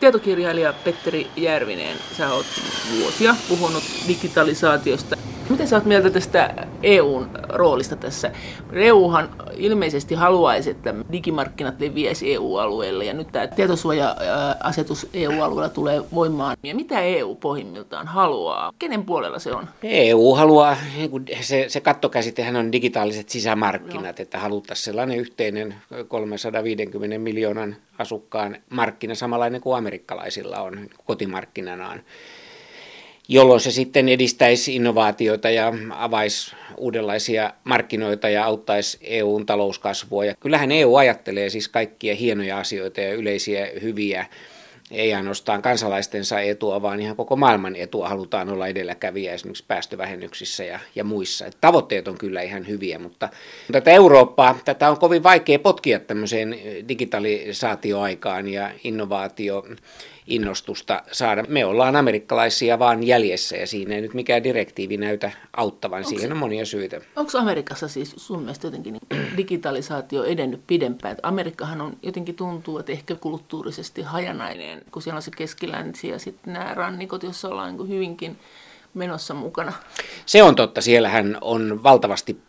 Tietokirjailija Petteri Järvinen, sä oot vuosia puhunut digitalisaatiosta. Miten sä oot mieltä tästä EUn roolista tässä? EUhan ilmeisesti haluaisi, että digimarkkinat leviäisi EU-alueelle ja nyt tämä tietosuoja-asetus EU-alueella tulee voimaan. Ja mitä EU pohjimmiltaan haluaa? Kenen puolella se on? EU haluaa, se, se kattokäsitehän on digitaaliset sisämarkkinat, no. että haluttaisiin sellainen yhteinen 350 miljoonan asukkaan markkina samanlainen kuin amerikkalaisilla on kotimarkkinanaan jolloin se sitten edistäisi innovaatioita ja avaisi uudenlaisia markkinoita ja auttaisi EUn talouskasvua. Ja kyllähän EU ajattelee siis kaikkia hienoja asioita ja yleisiä hyviä, ei ainoastaan kansalaistensa etua, vaan ihan koko maailman etua halutaan olla edelläkävijä esimerkiksi päästövähennyksissä ja, ja muissa. Et tavoitteet on kyllä ihan hyviä, mutta tätä Eurooppaa, tätä on kovin vaikea potkia tämmöiseen digitalisaatioaikaan ja innovaatio innostusta saada. Me ollaan amerikkalaisia vaan jäljessä ja siinä ei nyt mikään direktiivi näytä auttavan. Onko Siihen on monia syitä. Onko Amerikassa siis sun mielestä jotenkin niin digitalisaatio edennyt pidempään? Amerikkahan on jotenkin tuntuu, että ehkä kulttuurisesti hajanainen, kun siellä on se keskilänsi ja sitten nämä rannikot, joissa ollaan niin hyvinkin menossa mukana. Se on totta. Siellähän on valtavasti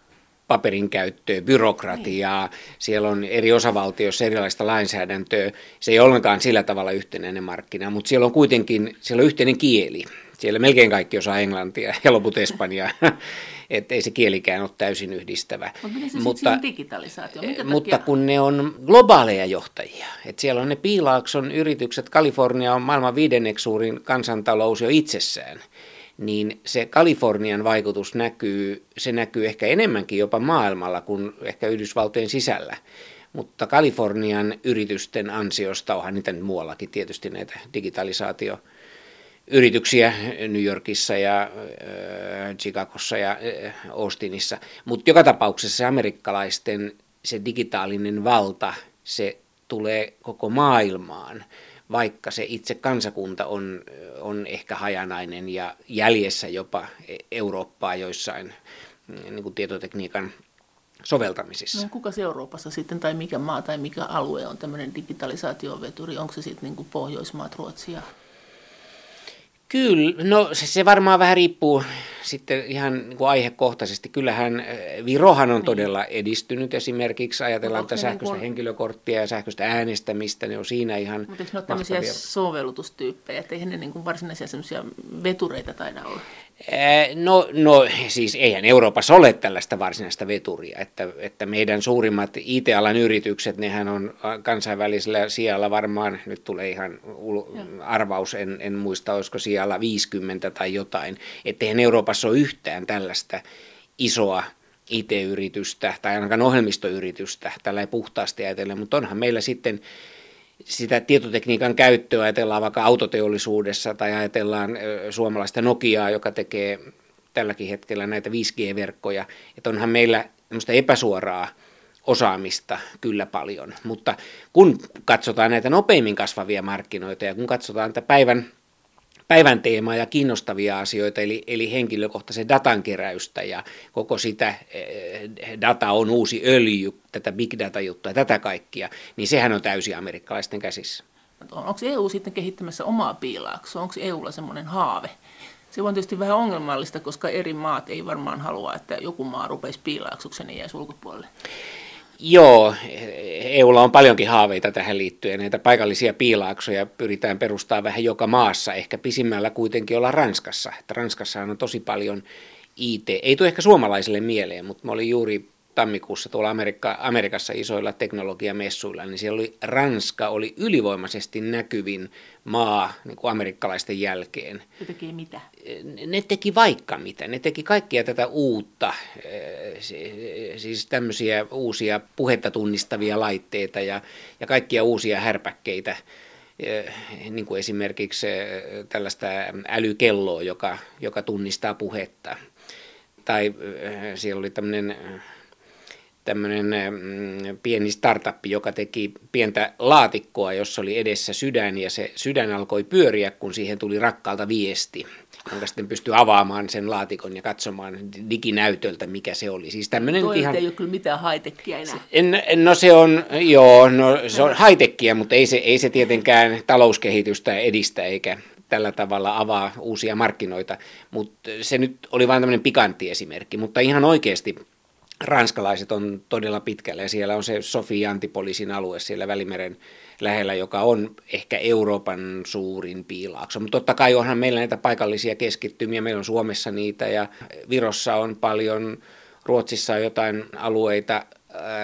paperin käyttöä, byrokratiaa, niin. siellä on eri osavaltioissa erilaista lainsäädäntöä. Se ei ole ollenkaan sillä tavalla yhtenäinen markkina, mutta siellä on kuitenkin siellä on yhteinen kieli. Siellä melkein kaikki osaa englantia ja loput espanjaa, että ei se kielikään ole täysin yhdistävä. Mutta, mutta, digitalisaatio? Minkä mutta kun ne on globaaleja johtajia, että siellä on ne Piilaakson yritykset, Kalifornia on maailman viidenneksi suurin kansantalous jo itsessään – niin se Kalifornian vaikutus näkyy, se näkyy ehkä enemmänkin jopa maailmalla kuin ehkä Yhdysvaltojen sisällä. Mutta Kalifornian yritysten ansiosta, onhan niitä nyt muuallakin tietysti näitä digitalisaatio yrityksiä New Yorkissa ja äh, Chicagossa ja äh, Austinissa. Mutta joka tapauksessa se amerikkalaisten se digitaalinen valta, se tulee koko maailmaan vaikka se itse kansakunta on, on ehkä hajanainen ja jäljessä jopa Eurooppaa joissain mm, niin kuin tietotekniikan soveltamisissa. No, kuka Euroopassa sitten, tai mikä maa tai mikä alue on tämmöinen digitalisaatioveturi? Onko se sitten niin Pohjoismaat, Ruotsia? Kyllä, no se, se varmaan vähän riippuu sitten ihan niin kuin aihekohtaisesti. Kyllähän äh, Virohan on niin. todella edistynyt esimerkiksi, ajatellaan tätä sähköistä niin kuin... henkilökorttia ja sähköistä äänestämistä, ne on siinä ihan Mutta eikö ne ole tämmöisiä sovellutustyyppejä, että eihän ne niin kuin varsinaisia semmoisia vetureita taida olla? No, no siis eihän Euroopassa ole tällaista varsinaista veturia, että, että meidän suurimmat IT-alan yritykset, nehän on kansainvälisellä sijalla varmaan, nyt tulee ihan arvaus, en, en muista, olisiko sijalla 50 tai jotain, että eihän Euroopassa ole yhtään tällaista isoa IT-yritystä tai ainakaan ohjelmistoyritystä, tällä ei puhtaasti ajatellen, mutta onhan meillä sitten sitä tietotekniikan käyttöä ajatellaan vaikka autoteollisuudessa tai ajatellaan suomalaista Nokiaa, joka tekee tälläkin hetkellä näitä 5G-verkkoja, että onhan meillä epäsuoraa osaamista kyllä paljon. Mutta kun katsotaan näitä nopeimmin kasvavia markkinoita ja kun katsotaan tätä päivän päivän teemaa ja kiinnostavia asioita, eli, eli henkilökohtaisen datan keräystä ja koko sitä eh, data on uusi öljy, tätä big data-juttua ja tätä kaikkia, niin sehän on täysin amerikkalaisten käsissä. Onko EU sitten kehittämässä omaa piilaaksoa? Onko EUlla semmoinen haave? Se on tietysti vähän ongelmallista, koska eri maat ei varmaan halua, että joku maa rupeisi piilaaksuksen ja jäisi ulkopuolelle. Joo, EUlla on paljonkin haaveita tähän liittyen. Näitä paikallisia piilaaksoja pyritään perustamaan vähän joka maassa, ehkä pisimmällä kuitenkin olla Ranskassa. Että Ranskassa on tosi paljon IT. Ei tule ehkä suomalaisille mieleen, mutta mä olin juuri tammikuussa tuolla Amerikka, Amerikassa isoilla teknologiamessuilla, niin siellä oli Ranska oli ylivoimaisesti näkyvin maa niin kuin amerikkalaisten jälkeen. Ne teki mitä? Ne teki vaikka mitä. Ne teki kaikkia tätä uutta, siis tämmöisiä uusia puhetta tunnistavia laitteita ja, ja kaikkia uusia härpäkkeitä niin kuin esimerkiksi tällaista älykelloa, joka, joka tunnistaa puhetta. Tai siellä oli tämmöinen tämmöinen mm, pieni startup, joka teki pientä laatikkoa, jossa oli edessä sydän ja se sydän alkoi pyöriä, kun siihen tuli rakkaalta viesti. jonka sitten pystyy avaamaan sen laatikon ja katsomaan diginäytöltä, mikä se oli. Siis tämmöinen Toi ihan... ei ole kyllä mitään haitekkiä enää. En, no se on, joo, no se on haitekkiä, mutta ei se, ei se tietenkään talouskehitystä edistä eikä tällä tavalla avaa uusia markkinoita, mutta se nyt oli vain tämmöinen pikantti esimerkki, mutta ihan oikeasti ranskalaiset on todella pitkällä ja siellä on se Sofia Antipolisin alue siellä Välimeren lähellä, joka on ehkä Euroopan suurin piilaakso. Mutta totta kai onhan meillä näitä paikallisia keskittymiä, meillä on Suomessa niitä ja Virossa on paljon, Ruotsissa on jotain alueita, äh,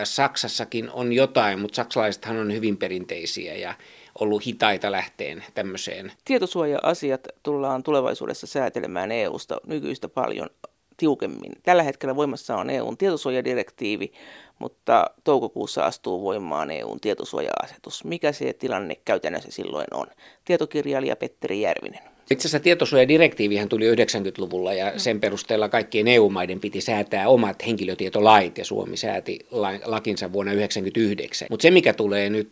Saksassakin on jotain, mutta saksalaisethan on hyvin perinteisiä ja ollut hitaita lähteen tämmöiseen. Tietosuoja-asiat tullaan tulevaisuudessa säätelemään EU-sta nykyistä paljon tiukemmin. Tällä hetkellä voimassa on EUn tietosuojadirektiivi, mutta toukokuussa astuu voimaan EUn tietosuoja-asetus. Mikä se tilanne käytännössä silloin on? Tietokirjailija Petteri Järvinen. Itse asiassa tietosuojadirektiivihän tuli 90-luvulla ja sen perusteella kaikkien EU-maiden piti säätää omat henkilötietolait ja Suomi sääti lakinsa vuonna 1999. Mutta se mikä tulee nyt,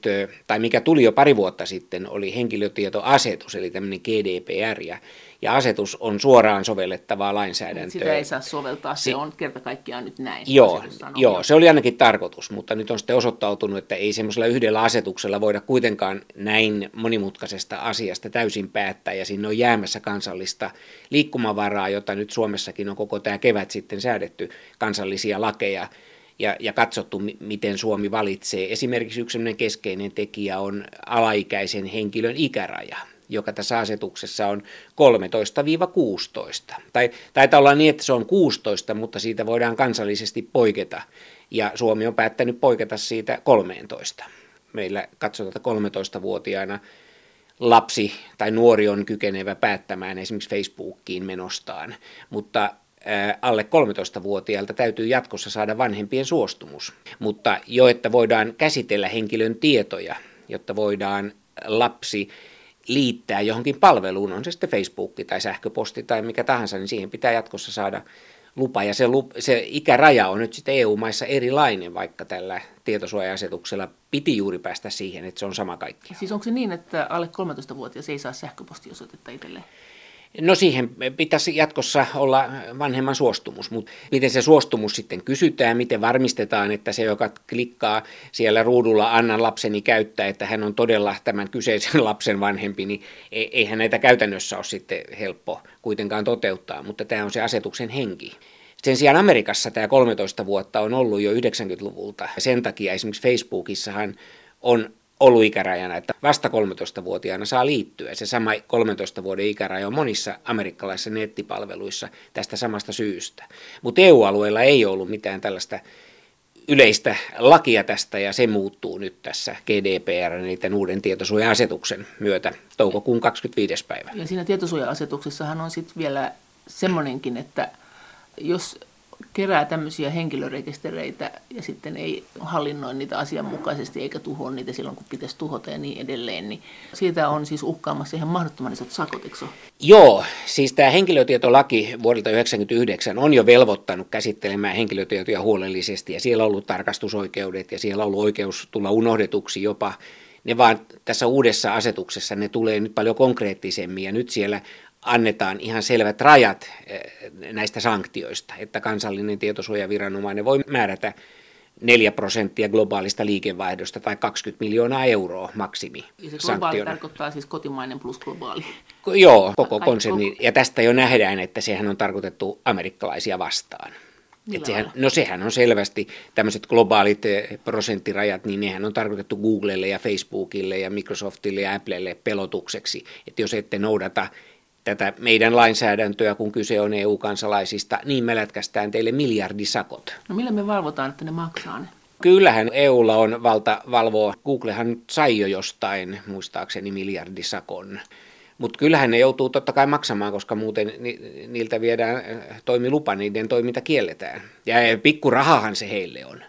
tai mikä tuli jo pari vuotta sitten, oli henkilötietoasetus, eli tämmöinen GDPR ja ja asetus on suoraan sovellettavaa lainsäädäntöä. Sitä ei saa soveltaa, se on kerta kaikkiaan nyt näin. Joo, joo, se oli ainakin tarkoitus, mutta nyt on sitten osoittautunut, että ei semmoisella yhdellä asetuksella voida kuitenkaan näin monimutkaisesta asiasta täysin päättää, ja sinne on jäämässä kansallista liikkumavaraa, jota nyt Suomessakin on koko tämä kevät sitten säädetty kansallisia lakeja, ja, ja katsottu, miten Suomi valitsee. Esimerkiksi yksi keskeinen tekijä on alaikäisen henkilön ikäraja joka tässä asetuksessa on 13-16. Tai taitaa olla niin, että se on 16, mutta siitä voidaan kansallisesti poiketa. Ja Suomi on päättänyt poiketa siitä 13. Meillä katsotaan, että 13-vuotiaana lapsi tai nuori on kykenevä päättämään esimerkiksi Facebookiin menostaan, mutta alle 13-vuotiaalta täytyy jatkossa saada vanhempien suostumus. Mutta jo, että voidaan käsitellä henkilön tietoja, jotta voidaan lapsi liittää johonkin palveluun, on se sitten Facebook tai sähköposti tai mikä tahansa, niin siihen pitää jatkossa saada lupa. Ja se, lup, se ikäraja on nyt sitten EU-maissa erilainen, vaikka tällä tietosuoja-asetuksella piti juuri päästä siihen, että se on sama kaikki. Siis onko se niin, että alle 13-vuotias ei saa sähköpostiosoitetta itselleen? No siihen pitäisi jatkossa olla vanhemman suostumus, mutta miten se suostumus sitten kysytään, miten varmistetaan, että se, joka klikkaa siellä ruudulla annan lapseni käyttää, että hän on todella tämän kyseisen lapsen vanhempi, niin e-, eihän näitä käytännössä ole sitten helppo kuitenkaan toteuttaa, mutta tämä on se asetuksen henki. Sen sijaan Amerikassa tämä 13 vuotta on ollut jo 90-luvulta. Sen takia esimerkiksi Facebookissahan on ollut ikärajana, että vasta 13-vuotiaana saa liittyä. Se sama 13 vuoden ikäraja on monissa amerikkalaisissa nettipalveluissa tästä samasta syystä. Mutta EU-alueella ei ollut mitään tällaista yleistä lakia tästä ja se muuttuu nyt tässä GDPR, eli tämän uuden tietosuoja-asetuksen myötä toukokuun 25. päivä. Ja siinä tietosuoja-asetuksessahan on sitten vielä semmoinenkin, että jos kerää tämmöisiä henkilörekistereitä ja sitten ei hallinnoi niitä asianmukaisesti eikä tuhoa niitä silloin, kun pitäisi tuhota ja niin edelleen, niin siitä on siis uhkaamassa ihan mahdottoman isot sakot, eikö Joo, siis tämä henkilötietolaki vuodelta 1999 on jo velvoittanut käsittelemään henkilötietoja huolellisesti ja siellä on ollut tarkastusoikeudet ja siellä on ollut oikeus tulla unohdetuksi jopa. Ne vaan tässä uudessa asetuksessa ne tulee nyt paljon konkreettisemmin ja nyt siellä annetaan ihan selvät rajat eh, näistä sanktioista, että kansallinen tietosuojaviranomainen voi määrätä 4 prosenttia globaalista liikevaihdosta tai 20 miljoonaa euroa maksimi. Ja se globaali tarkoittaa siis kotimainen plus globaali. Joo, koko konserni. Ja tästä jo nähdään, että sehän on tarkoitettu amerikkalaisia vastaan. Et sehän, no sehän on selvästi tämmöiset globaalit eh, prosenttirajat, niin nehän on tarkoitettu Googlelle ja Facebookille ja Microsoftille ja Applelle pelotukseksi. Että jos ette noudata tätä meidän lainsäädäntöä, kun kyse on EU-kansalaisista, niin me lätkästään teille miljardisakot. No millä me valvotaan, että ne maksaa ne? Kyllähän EUlla on valta valvoa. Googlehan sai jo jostain, muistaakseni miljardisakon. Mutta kyllähän ne joutuu totta kai maksamaan, koska muuten niiltä viedään toimilupa, niiden toiminta kielletään. Ja pikkurahahan se heille on.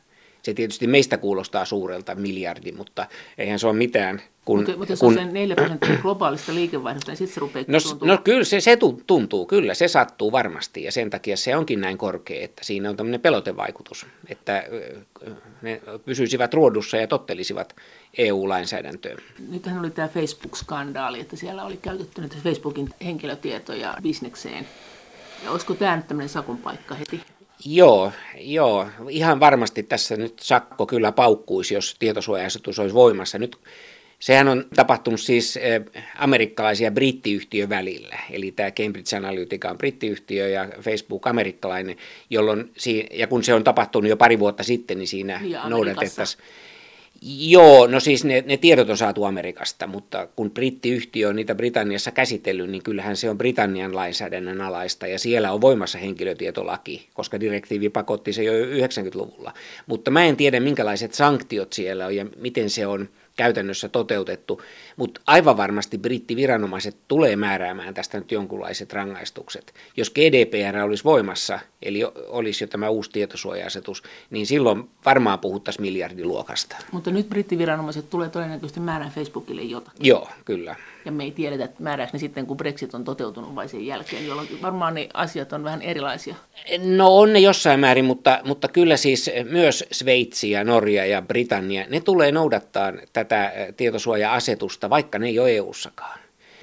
Se tietysti meistä kuulostaa suurelta miljardi, mutta eihän se ole mitään. Kun, mutta, mutta jos kun, on se 4 prosenttia globaalista liikevaihdosta, niin sitten se rupeaa no, no kyllä se, se tuntuu, kyllä se sattuu varmasti ja sen takia se onkin näin korkea, että siinä on tämmöinen pelotevaikutus, että ne pysyisivät ruodussa ja tottelisivat EU-lainsäädäntöön. Nythän oli tämä Facebook-skandaali, että siellä oli käytetty nyt Facebookin henkilötietoja bisnekseen. Ja olisiko tämä nyt tämmöinen sakon paikka heti? Joo, joo, ihan varmasti tässä nyt sakko kyllä paukkuisi, jos tietosuoja olisi voimassa. Nyt Sehän on tapahtunut siis eh, amerikkalaisia brittiyhtiö välillä, eli tämä Cambridge Analytica on brittiyhtiö ja Facebook amerikkalainen, jolloin, ja kun se on tapahtunut jo pari vuotta sitten, niin siinä noudatettaisiin Joo, no siis ne, ne tiedot on saatu Amerikasta, mutta kun brittiyhtiö on niitä Britanniassa käsitellyt, niin kyllähän se on Britannian lainsäädännön alaista ja siellä on voimassa henkilötietolaki, koska direktiivi pakotti se jo 90-luvulla. Mutta mä en tiedä, minkälaiset sanktiot siellä on ja miten se on käytännössä toteutettu, mutta aivan varmasti brittiviranomaiset tulee määräämään tästä nyt jonkunlaiset rangaistukset. Jos GDPR olisi voimassa, eli olisi jo tämä uusi tietosuoja-asetus, niin silloin varmaan puhuttaisiin miljardiluokasta. Mutta nyt brittiviranomaiset tulee todennäköisesti määrään Facebookille jotakin. Joo, kyllä. Ja me ei tiedetä, että määrääkö ne sitten, kun Brexit on toteutunut vai sen jälkeen, jolloin varmaan ne asiat on vähän erilaisia. No on ne jossain määrin, mutta, mutta kyllä siis myös Sveitsi ja Norja ja Britannia, ne tulee noudattaa tätä tietosuoja-asetusta, vaikka ne ei ole EU-sakaan.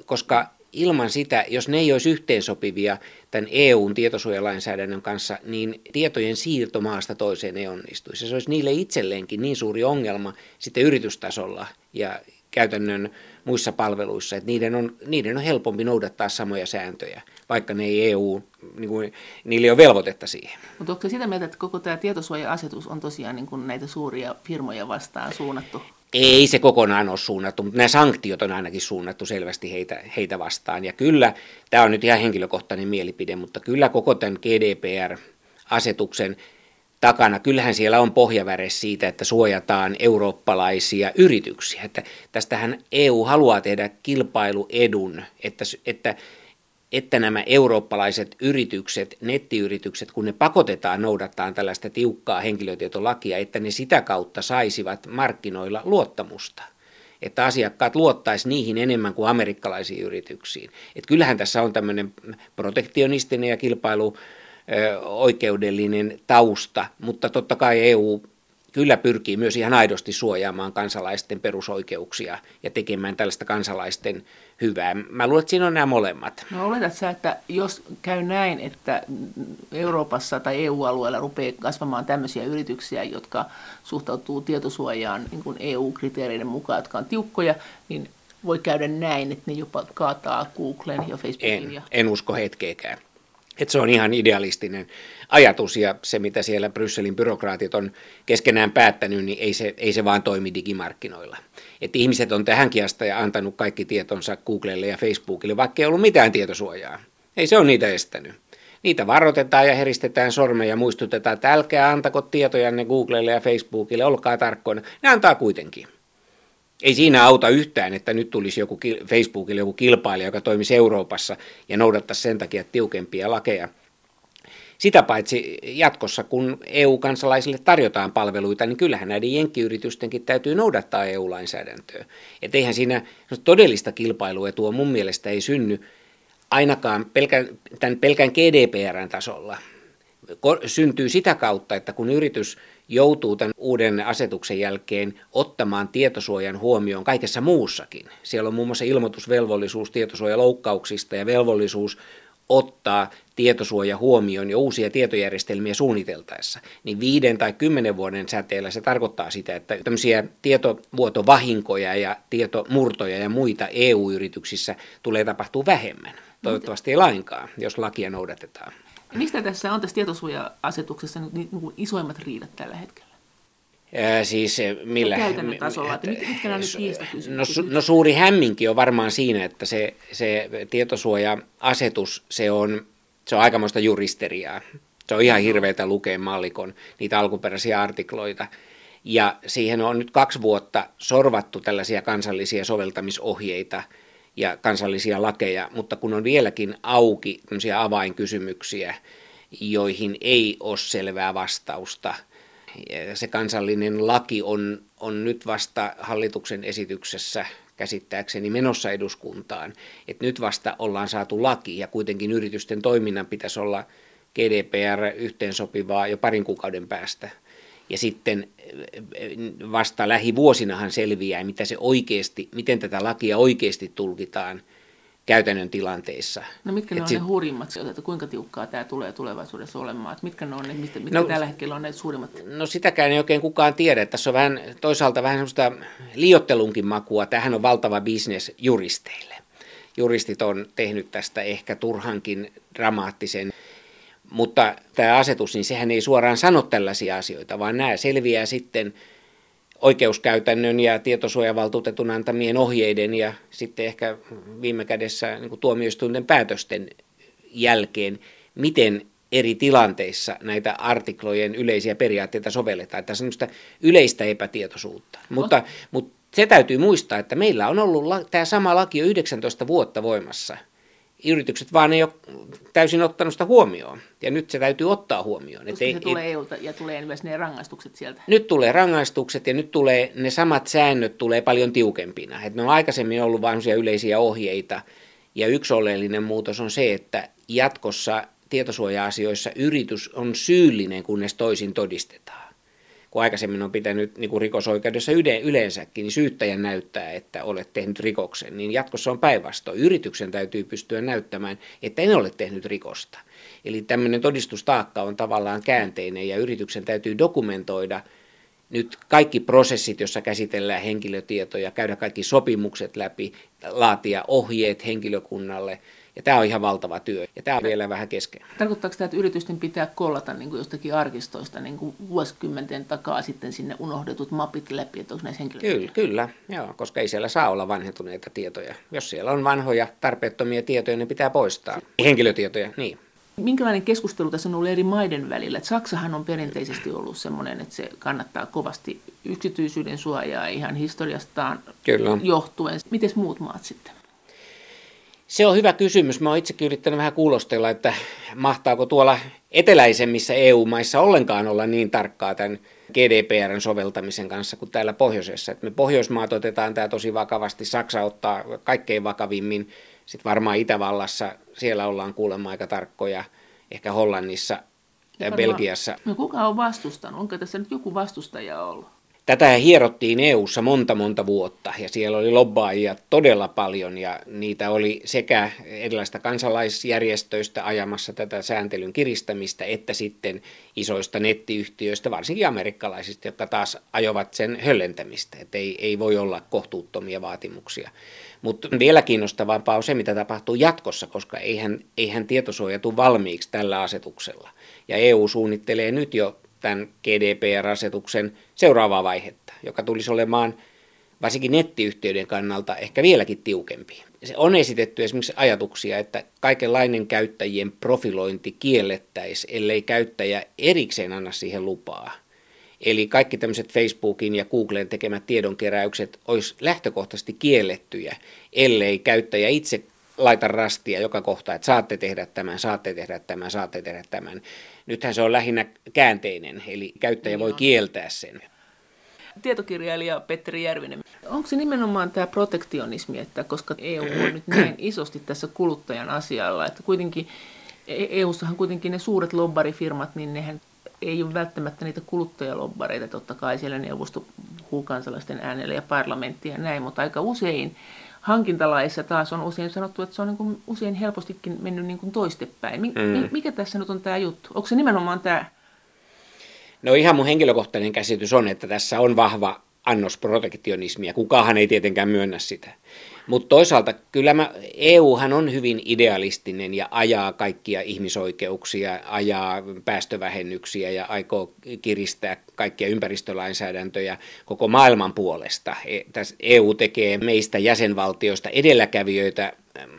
Koska ilman sitä, jos ne ei olisi yhteensopivia tämän EUn tietosuojalainsäädännön kanssa, niin tietojen siirto maasta toiseen ei onnistuisi. Se olisi niille itselleenkin niin suuri ongelma sitten yritystasolla ja käytännön muissa palveluissa, että niiden on, niiden on helpompi noudattaa samoja sääntöjä, vaikka ne ei EU, niin kuin, niille ei ole velvoitetta siihen. Mutta onko sitä mieltä, että koko tämä tietosuoja-asetus on tosiaan niin kuin näitä suuria firmoja vastaan suunnattu? Ei se kokonaan ole suunnattu, mutta nämä sanktiot on ainakin suunnattu selvästi heitä, heitä vastaan. Ja kyllä, tämä on nyt ihan henkilökohtainen mielipide, mutta kyllä koko tämän GDPR-asetuksen takana, kyllähän siellä on pohjaväre siitä, että suojataan eurooppalaisia yrityksiä. Että tästähän EU haluaa tehdä kilpailuedun, että, että että nämä eurooppalaiset yritykset, nettiyritykset, kun ne pakotetaan noudattaa tällaista tiukkaa henkilötietolakia, että ne sitä kautta saisivat markkinoilla luottamusta. Että asiakkaat luottaisi niihin enemmän kuin amerikkalaisiin yrityksiin. Että kyllähän tässä on tämmöinen protektionistinen ja kilpailu oikeudellinen tausta, mutta totta kai EU kyllä pyrkii myös ihan aidosti suojaamaan kansalaisten perusoikeuksia ja tekemään tällaista kansalaisten hyvää. Mä luulen, että siinä on nämä molemmat. No oletat sä, että jos käy näin, että Euroopassa tai EU-alueella rupeaa kasvamaan tämmöisiä yrityksiä, jotka suhtautuu tietosuojaan niin kuin EU-kriteereiden mukaan, jotka on tiukkoja, niin voi käydä näin, että ne jopa kaataa Googlen ja Facebookin. En, ja... en usko hetkeäkään. Et se on ihan idealistinen ajatus ja se, mitä siellä Brysselin byrokraatit on keskenään päättänyt, niin ei se, ei se vaan toimi digimarkkinoilla. Et ihmiset on tähänkin asti antanut kaikki tietonsa Googlelle ja Facebookille, vaikka ei ollut mitään tietosuojaa. Ei se ole niitä estänyt. Niitä varoitetaan ja heristetään sormeja ja muistutetaan, että älkää antako tietojanne Googlelle ja Facebookille, olkaa tarkkoina. Ne antaa kuitenkin. Ei siinä auta yhtään, että nyt tulisi joku Facebookille joku kilpailija, joka toimisi Euroopassa ja noudattaisi sen takia tiukempia lakeja. Sitä paitsi jatkossa, kun EU-kansalaisille tarjotaan palveluita, niin kyllähän näiden jenkkiyritystenkin täytyy noudattaa EU-lainsäädäntöä. Et eihän siinä todellista kilpailuetua mun mielestä ei synny ainakaan pelkän, tämän pelkän GDPRn tasolla. Syntyy sitä kautta, että kun yritys joutuu tämän uuden asetuksen jälkeen ottamaan tietosuojan huomioon kaikessa muussakin. Siellä on muun muassa ilmoitusvelvollisuus tietosuojaloukkauksista ja velvollisuus ottaa tietosuoja huomioon ja uusia tietojärjestelmiä suunniteltaessa, niin viiden tai kymmenen vuoden säteellä se tarkoittaa sitä, että tämmöisiä tietovuotovahinkoja ja tietomurtoja ja muita EU-yrityksissä tulee tapahtua vähemmän. Toivottavasti ei lainkaan, jos lakia noudatetaan. Mistä tässä on tässä tietosuoja-asetuksessa nyt niin kuin isoimmat riidat tällä hetkellä? Ää, siis millä... Käytännön tasolla, että mitkä nämä nyt no, no suuri hämminki on varmaan siinä, että se, se tietosuoja-asetus, se on, se on aikamoista juristeriaa. Se on ihan hirveätä lukea mallikon niitä alkuperäisiä artikloita. Ja siihen on nyt kaksi vuotta sorvattu tällaisia kansallisia soveltamisohjeita ja kansallisia lakeja, mutta kun on vieläkin auki avainkysymyksiä, joihin ei ole selvää vastausta – se kansallinen laki on, on nyt vasta hallituksen esityksessä käsittääkseni menossa eduskuntaan, että nyt vasta ollaan saatu laki ja kuitenkin yritysten toiminnan pitäisi olla GDPR yhteensopivaa jo parin kuukauden päästä. Ja sitten vasta lähivuosinahan selviää, mitä se oikeasti, miten tätä lakia oikeasti tulkitaan – käytännön tilanteissa. No mitkä ne on sit... ne hurjimmat, että kuinka tiukkaa tämä tulee tulevaisuudessa olemaan? Että mitkä ne on ne, mitkä, mitkä no, tällä hetkellä on ne suurimmat? No sitäkään ei oikein kukaan tiedä. Tässä on vähän, toisaalta vähän semmoista liottelunkin makua. Tämähän on valtava bisnes juristeille. Juristit on tehnyt tästä ehkä turhankin dramaattisen mutta tämä asetus, niin sehän ei suoraan sano tällaisia asioita, vaan nämä selviää sitten oikeuskäytännön ja tietosuojavaltuutetun antamien ohjeiden ja sitten ehkä viime kädessä niin tuomioistuinten päätösten jälkeen, miten eri tilanteissa näitä artiklojen yleisiä periaatteita sovelletaan. Tässä on yleistä epätietoisuutta. Mutta, mutta se täytyy muistaa, että meillä on ollut tämä sama laki jo 19 vuotta voimassa – yritykset vaan ei ole täysin ottanut sitä huomioon. Ja nyt se täytyy ottaa huomioon. Koska se tulee EUlta ja tulee myös ne rangaistukset sieltä. Nyt tulee rangaistukset ja nyt tulee ne samat säännöt tulee paljon tiukempina. Et ne on aikaisemmin ollut vain yleisiä ohjeita. Ja yksi oleellinen muutos on se, että jatkossa tietosuoja-asioissa yritys on syyllinen, kunnes toisin todistetaan kun aikaisemmin on pitänyt niin kuin rikosoikeudessa yleensäkin, niin syyttäjän näyttää, että olet tehnyt rikoksen, niin jatkossa on päinvastoin. Yrityksen täytyy pystyä näyttämään, että en ole tehnyt rikosta. Eli tämmöinen todistustaakka on tavallaan käänteinen ja yrityksen täytyy dokumentoida nyt kaikki prosessit, joissa käsitellään henkilötietoja, käydä kaikki sopimukset läpi, laatia ohjeet henkilökunnalle – ja tämä on ihan valtava työ, ja tämä on vielä vähän kesken. Tarkoittaako tämä, että yritysten pitää kollata niin kuin jostakin arkistoista niin kuin vuosikymmenten takaa sitten sinne unohdetut mapit läpi, että onko näissä henkilöitä? Kyllä, kyllä, joo, koska ei siellä saa olla vanhentuneita tietoja. Jos siellä on vanhoja, tarpeettomia tietoja, ne pitää poistaa. Henkilötietoja, niin. Minkälainen keskustelu tässä on ollut eri maiden välillä? Että Saksahan on perinteisesti ollut sellainen, että se kannattaa kovasti yksityisyyden suojaa ihan historiastaan Kyllä. johtuen. Miten muut maat sitten? Se on hyvä kysymys. Mä oon itsekin yrittänyt vähän kuulostella, että mahtaako tuolla eteläisemmissä EU-maissa ollenkaan olla niin tarkkaa tämän GDPRn soveltamisen kanssa kuin täällä pohjoisessa. Et me Pohjoismaat otetaan tämä tosi vakavasti, Saksa ottaa kaikkein vakavimmin, sitten varmaan Itävallassa siellä ollaan kuulemma aika tarkkoja, ehkä Hollannissa ja, Belgiassa. No kuka on vastustanut? Onko tässä nyt joku vastustaja ollut? Tätä hierottiin EU-ssa monta monta vuotta ja siellä oli lobbaajia todella paljon ja niitä oli sekä erilaista kansalaisjärjestöistä ajamassa tätä sääntelyn kiristämistä että sitten isoista nettiyhtiöistä, varsinkin amerikkalaisista, jotka taas ajovat sen höllentämistä, että ei, ei voi olla kohtuuttomia vaatimuksia. Mutta vielä kiinnostavampaa on se, mitä tapahtuu jatkossa, koska eihän, eihän tietosuoja tule valmiiksi tällä asetuksella. Ja EU suunnittelee nyt jo tämän GDPR-asetuksen seuraavaa vaihetta, joka tulisi olemaan varsinkin nettiyhtiöiden kannalta ehkä vieläkin tiukempi. Se on esitetty esimerkiksi ajatuksia, että kaikenlainen käyttäjien profilointi kiellettäisiin, ellei käyttäjä erikseen anna siihen lupaa. Eli kaikki tämmöiset Facebookin ja Googlen tekemät tiedonkeräykset olisi lähtökohtaisesti kiellettyjä, ellei käyttäjä itse laita rastia joka kohta, että saatte tehdä tämän, saatte tehdä tämän, saatte tehdä tämän. Nythän se on lähinnä käänteinen, eli käyttäjä voi kieltää sen. Tietokirjailija Petteri Järvinen. Onko se nimenomaan tämä protektionismi, että koska EU on nyt näin isosti tässä kuluttajan asialla, että kuitenkin EU-ssahan kuitenkin ne suuret lobbarifirmat, niin nehän ei ole välttämättä niitä kuluttajalobbareita, totta kai siellä neuvosto puhuu kansalaisten äänellä ja parlamentti ja näin, mutta aika usein hankintalaissa taas on usein sanottu, että se on niin kuin usein helpostikin mennyt niin kuin toistepäin. Mm. Mikä tässä nyt on tämä juttu? Onko se nimenomaan tämä? No ihan mun henkilökohtainen käsitys on, että tässä on vahva annos protektionismia. Kukahan ei tietenkään myönnä sitä. Mutta toisaalta kyllä mä, EUhan on hyvin idealistinen ja ajaa kaikkia ihmisoikeuksia, ajaa päästövähennyksiä ja aikoo kiristää kaikkia ympäristölainsäädäntöjä koko maailman puolesta. E, EU tekee meistä jäsenvaltioista edelläkävijöitä,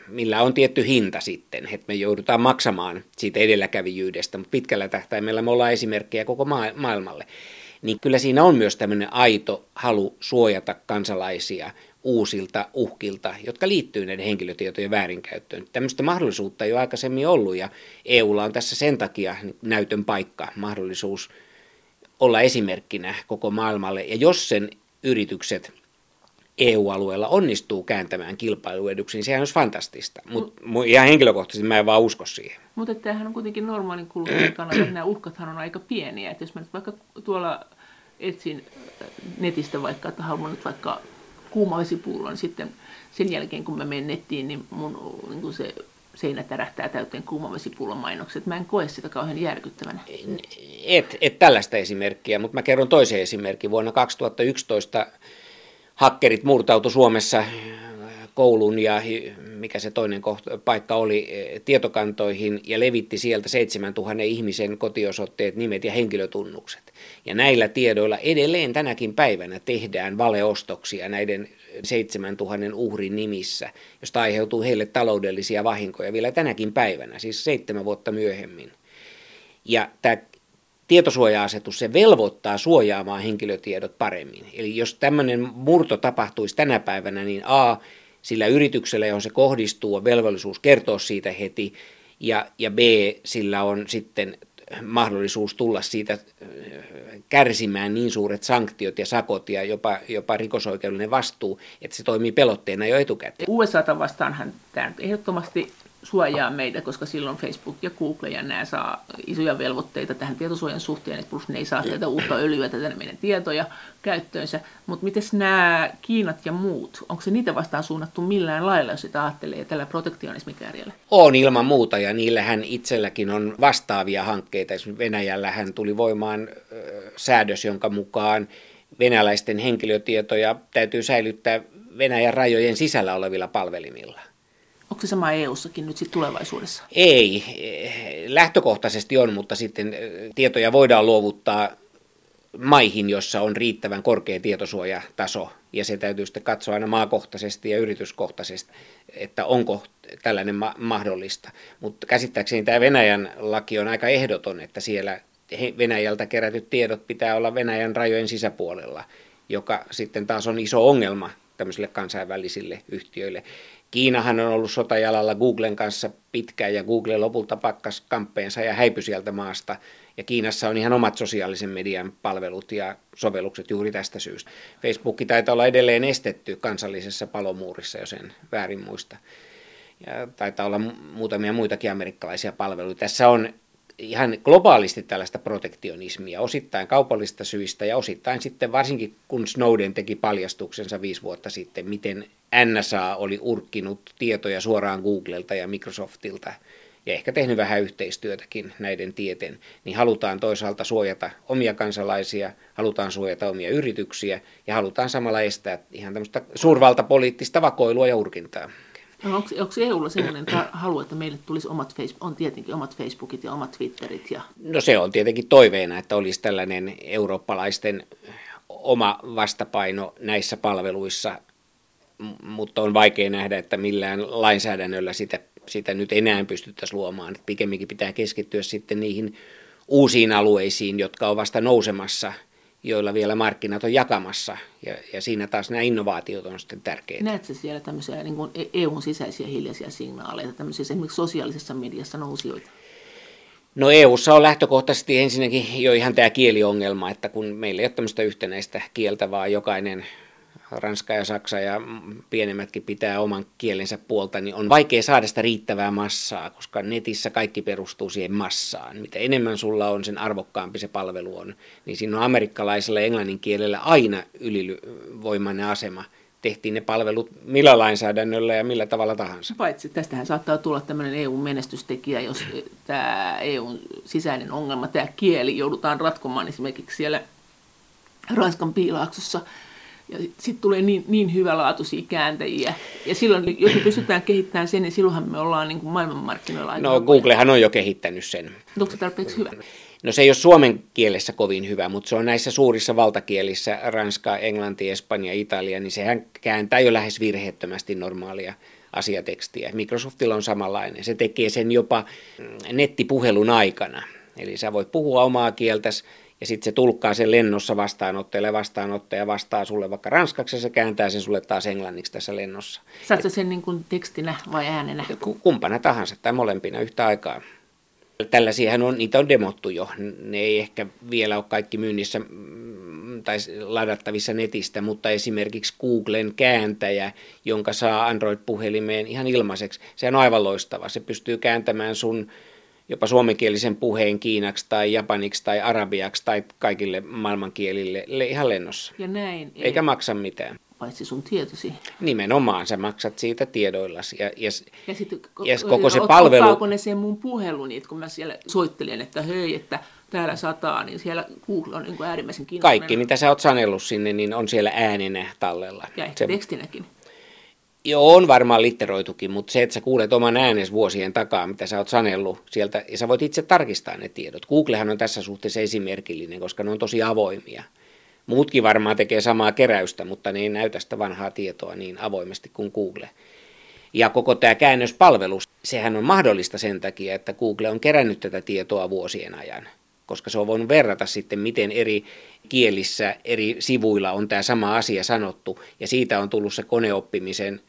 millä on tietty hinta sitten, että me joudutaan maksamaan siitä edelläkävijyydestä, mutta pitkällä tähtäimellä me ollaan esimerkkejä koko maailmalle niin kyllä siinä on myös tämmöinen aito halu suojata kansalaisia uusilta uhkilta, jotka liittyy näiden henkilötietojen väärinkäyttöön. Tämmöistä mahdollisuutta ei ole aikaisemmin ollut ja EUlla on tässä sen takia näytön paikka, mahdollisuus olla esimerkkinä koko maailmalle. Ja jos sen yritykset EU-alueella onnistuu kääntämään kilpailueduksi, niin sehän olisi fantastista. Mutta Mut, ihan henkilökohtaisesti mä en vaan usko siihen. Mutta tämähän on kuitenkin normaalin kulutuksen kannalta, että nämä uhkathan on aika pieniä. Että jos mä nyt vaikka tuolla etsin netistä vaikka, että haluan nyt vaikka kuumavesipullon, niin sitten sen jälkeen kun mä menen nettiin, niin mun niin kuin se seinä tärähtää täyteen kuumavesipullon mainokset. Mä en koe sitä kauhean järkyttävänä. Et, et tällaista esimerkkiä, mutta mä kerron toisen esimerkin. Vuonna 2011 hakkerit murtautu Suomessa koulun ja mikä se toinen kohta, paikka oli tietokantoihin ja levitti sieltä 7000 ihmisen kotiosoitteet, nimet ja henkilötunnukset. Ja näillä tiedoilla edelleen tänäkin päivänä tehdään valeostoksia näiden 7000 uhrin nimissä, josta aiheutuu heille taloudellisia vahinkoja vielä tänäkin päivänä, siis seitsemän vuotta myöhemmin. Ja tämä tietosuoja-asetus, se velvoittaa suojaamaan henkilötiedot paremmin. Eli jos tämmöinen murto tapahtuisi tänä päivänä, niin A, sillä yrityksellä, johon se kohdistuu, on velvollisuus kertoa siitä heti, ja, ja B, sillä on sitten mahdollisuus tulla siitä äh, kärsimään niin suuret sanktiot ja sakot ja jopa, jopa rikosoikeudellinen vastuu, että se toimii pelotteena jo etukäteen. USAta vastaanhan tämä ehdottomasti suojaa meitä, koska silloin Facebook ja Google ja nämä saa isoja velvoitteita tähän tietosuojan suhteen, plus ne ei saa tätä uutta öljyä, tätä meidän tietoja käyttöönsä. Mutta miten nämä Kiinat ja muut, onko se niitä vastaan suunnattu millään lailla, jos sitä ajattelee tällä protektionismikärjellä? On ilman muuta ja niillähän itselläkin on vastaavia hankkeita. Esimerkiksi Venäjällähän tuli voimaan säädös, jonka mukaan venäläisten henkilötietoja täytyy säilyttää Venäjän rajojen sisällä olevilla palvelimilla. Onko se sama EU-sakin nyt sitten tulevaisuudessa? Ei, lähtökohtaisesti on, mutta sitten tietoja voidaan luovuttaa maihin, jossa on riittävän korkea tietosuojataso, ja se täytyy sitten katsoa aina maakohtaisesti ja yrityskohtaisesti, että onko tällainen ma- mahdollista. Mutta käsittääkseni tämä Venäjän laki on aika ehdoton, että siellä Venäjältä kerätyt tiedot pitää olla Venäjän rajojen sisäpuolella, joka sitten taas on iso ongelma tämmöisille kansainvälisille yhtiöille. Kiinahan on ollut sotajalalla Googlen kanssa pitkään ja Google lopulta pakkas kamppeensa ja häipy sieltä maasta. Ja Kiinassa on ihan omat sosiaalisen median palvelut ja sovellukset juuri tästä syystä. Facebook taitaa olla edelleen estetty kansallisessa palomuurissa, jos en väärin muista. Ja taitaa olla muutamia muitakin amerikkalaisia palveluita. Tässä on ihan globaalisti tällaista protektionismia, osittain kaupallista syistä ja osittain sitten varsinkin kun Snowden teki paljastuksensa viisi vuotta sitten, miten NSA oli urkkinut tietoja suoraan Googlelta ja Microsoftilta ja ehkä tehnyt vähän yhteistyötäkin näiden tieten, niin halutaan toisaalta suojata omia kansalaisia, halutaan suojata omia yrityksiä ja halutaan samalla estää ihan tämmöistä suurvaltapoliittista vakoilua ja urkintaa. No, onko, onko EUlla sellainen halu, että meille tulisi omat Facebook, on tietenkin omat Facebookit ja omat Twitterit? Ja... No se on tietenkin toiveena, että olisi tällainen eurooppalaisten oma vastapaino näissä palveluissa, mutta on vaikea nähdä, että millään lainsäädännöllä sitä, sitä nyt enää pystyttäisiin luomaan. Pikemminkin pitää keskittyä sitten niihin uusiin alueisiin, jotka on vasta nousemassa – joilla vielä markkinat on jakamassa. Ja, ja siinä taas nämä innovaatiot on sitten tärkeitä. Näetkö siellä tämmöisiä niin kuin EUn sisäisiä hiljaisia signaaleita, tämmöisiä esimerkiksi sosiaalisessa mediassa nousijoita? No EUssa on lähtökohtaisesti ensinnäkin jo ihan tämä kieliongelma, että kun meillä ei ole tämmöistä yhtenäistä kieltä, vaan jokainen Ranska ja Saksa ja pienemmätkin pitää oman kielensä puolta, niin on vaikea saada sitä riittävää massaa, koska netissä kaikki perustuu siihen massaan. Mitä enemmän sulla on, sen arvokkaampi se palvelu on. Niin siinä on amerikkalaisella englannin kielellä aina ylivoimainen asema tehtiin ne palvelut millä lainsäädännöllä ja millä tavalla tahansa. Paitsi tästähän saattaa tulla tämmöinen EU-menestystekijä, jos tämä EUn sisäinen ongelma, tämä kieli joudutaan ratkomaan esimerkiksi siellä Ranskan piilaaksossa – ja sitten tulee niin, niin hyvälaatuisia kääntäjiä. Ja silloin, jos me pystytään kehittämään sen, niin silloinhan me ollaan niin kuin maailmanmarkkinoilla No Googlehan on jo kehittänyt sen. Onko se tarpeeksi hyvä? No se ei ole suomen kielessä kovin hyvä, mutta se on näissä suurissa valtakielissä, Ranska, Englanti, Espanja, Italia, niin sehän kääntää jo lähes virheettömästi normaalia asiatekstiä. Microsoftilla on samanlainen. Se tekee sen jopa nettipuhelun aikana. Eli sä voit puhua omaa kieltäsi ja sitten se tulkkaa sen lennossa vastaanottajalle, vastaanottaja vastaa sulle vaikka ranskaksi ja se kääntää sen sulle taas englanniksi tässä lennossa. Saatko sen niin kuin tekstinä vai äänenä? Kumpana tahansa tai molempina yhtä aikaa. Tällaisiahan on, niitä on demottu jo. Ne ei ehkä vielä ole kaikki myynnissä mm, tai ladattavissa netistä, mutta esimerkiksi Googlen kääntäjä, jonka saa Android-puhelimeen ihan ilmaiseksi, se on aivan loistava. Se pystyy kääntämään sun jopa suomenkielisen puheen kiinaksi tai japaniksi tai arabiaksi tai kaikille maailmankielille ihan lennossa. Ja näin. Eikä ei. maksa mitään. Paitsi sun tietosi. Nimenomaan, sä maksat siitä tiedoillasi. Ja, ja, ja, sitten, ja koko se palvelu... Ne sen mun puhelun, että kun mä siellä soittelen, että hei, että täällä sataa, niin siellä Google on niin äärimmäisen kiinnostunut. Kaikki, mitä sä oot sanellut sinne, niin on siellä äänenä tallella. Ja ehkä se... tekstinäkin. Joo, on varmaan litteroitukin, mutta se, että sä kuulet oman äänes vuosien takaa, mitä sä oot sanellut sieltä, ja sä voit itse tarkistaa ne tiedot. Googlehan on tässä suhteessa esimerkillinen, koska ne on tosi avoimia. Muutkin varmaan tekee samaa keräystä, mutta ne ei näytä sitä vanhaa tietoa niin avoimesti kuin Google. Ja koko tämä käännöspalvelu, sehän on mahdollista sen takia, että Google on kerännyt tätä tietoa vuosien ajan, koska se on voinut verrata sitten, miten eri kielissä, eri sivuilla on tämä sama asia sanottu, ja siitä on tullut se koneoppimisen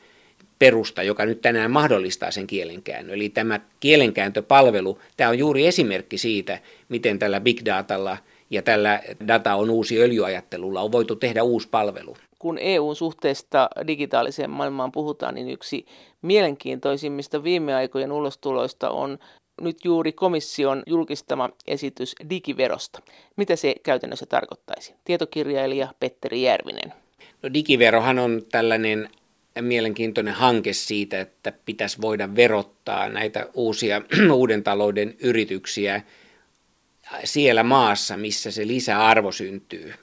perusta, joka nyt tänään mahdollistaa sen kielenkäännön. Eli tämä kielenkääntöpalvelu, tämä on juuri esimerkki siitä, miten tällä big datalla ja tällä data on uusi öljyajattelulla on voitu tehdä uusi palvelu. Kun EUn suhteesta digitaaliseen maailmaan puhutaan, niin yksi mielenkiintoisimmista viime aikojen ulostuloista on nyt juuri komission julkistama esitys digiverosta. Mitä se käytännössä tarkoittaisi? Tietokirjailija Petteri Järvinen. No digiverohan on tällainen mielenkiintoinen hanke siitä, että pitäisi voida verottaa näitä uusia uuden talouden yrityksiä siellä maassa, missä se lisäarvo syntyy.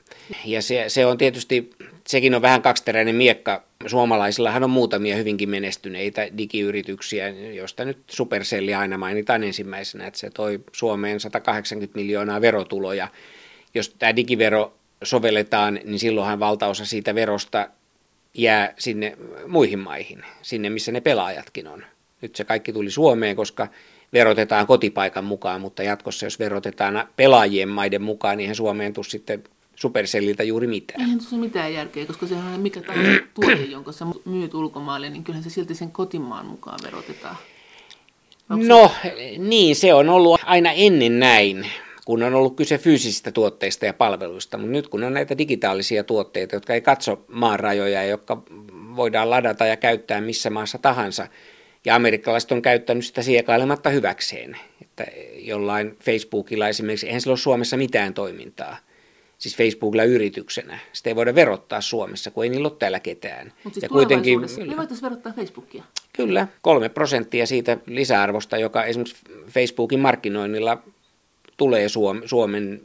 Ja se, se on tietysti, sekin on vähän kaksiteräinen miekka. Suomalaisillahan on muutamia hyvinkin menestyneitä digiyrityksiä, joista nyt Supercelli aina mainitaan ensimmäisenä, että se toi Suomeen 180 miljoonaa verotuloja. Jos tämä digivero sovelletaan, niin silloinhan valtaosa siitä verosta jää sinne muihin maihin, sinne missä ne pelaajatkin on. Nyt se kaikki tuli Suomeen, koska verotetaan kotipaikan mukaan, mutta jatkossa jos verotetaan pelaajien maiden mukaan, niin Suomeen tule sitten Supercelliltä juuri mitään. Eihän tuossa mitään järkeä, koska sehän on mikä tahansa tuote, jonka sä myyt ulkomaille, niin kyllähän se silti sen kotimaan mukaan verotetaan. Onko no se... niin, se on ollut aina ennen näin kun on ollut kyse fyysisistä tuotteista ja palveluista, mutta nyt kun on näitä digitaalisia tuotteita, jotka ei katso maan rajoja ja jotka voidaan ladata ja käyttää missä maassa tahansa, ja amerikkalaiset on käyttänyt sitä siekailematta hyväkseen, että jollain Facebookilla esimerkiksi, eihän sillä ole Suomessa mitään toimintaa, siis Facebookilla yrityksenä. Sitä ei voida verottaa Suomessa, kun ei niillä ole täällä ketään. Mutta siis ja kuitenkin, me voitaisiin verottaa Facebookia? Kyllä, kolme prosenttia siitä lisäarvosta, joka esimerkiksi Facebookin markkinoinnilla tulee Suomen,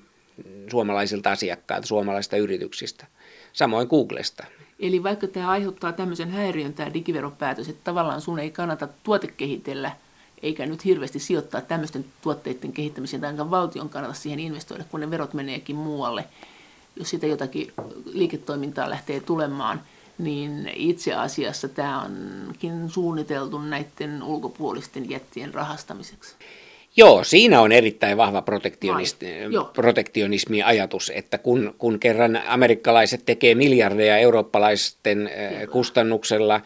suomalaisilta asiakkailta, suomalaisista yrityksistä, samoin Googlesta. Eli vaikka tämä aiheuttaa tämmöisen häiriön, tämä digiveropäätös, että tavallaan sun ei kannata tuotekehitellä, eikä nyt hirveästi sijoittaa tämmöisten tuotteiden kehittämiseen, tai valtion kannata siihen investoida, kun ne verot meneekin muualle. Jos sitä jotakin liiketoimintaa lähtee tulemaan, niin itse asiassa tämä onkin suunniteltu näiden ulkopuolisten jättien rahastamiseksi. Joo, siinä on erittäin vahva protektionismi ajatus, että kun, kun kerran amerikkalaiset tekee miljardeja eurooppalaisten Tietoa. kustannuksella,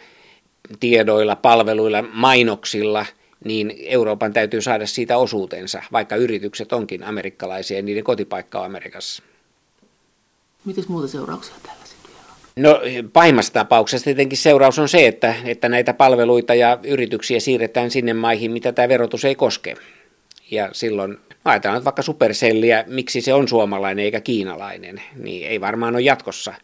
tiedoilla, palveluilla, mainoksilla, niin Euroopan täytyy saada siitä osuutensa, vaikka yritykset onkin amerikkalaisia ja niiden kotipaikka on Amerikassa. Miten muuta seurauksia tällä No pahimmassa tapauksessa tietenkin seuraus on se, että, että näitä palveluita ja yrityksiä siirretään sinne maihin, mitä tämä verotus ei koske. Ja silloin ajatellaan että vaikka Supercelliä, miksi se on suomalainen eikä kiinalainen, niin ei varmaan ole jatkossa.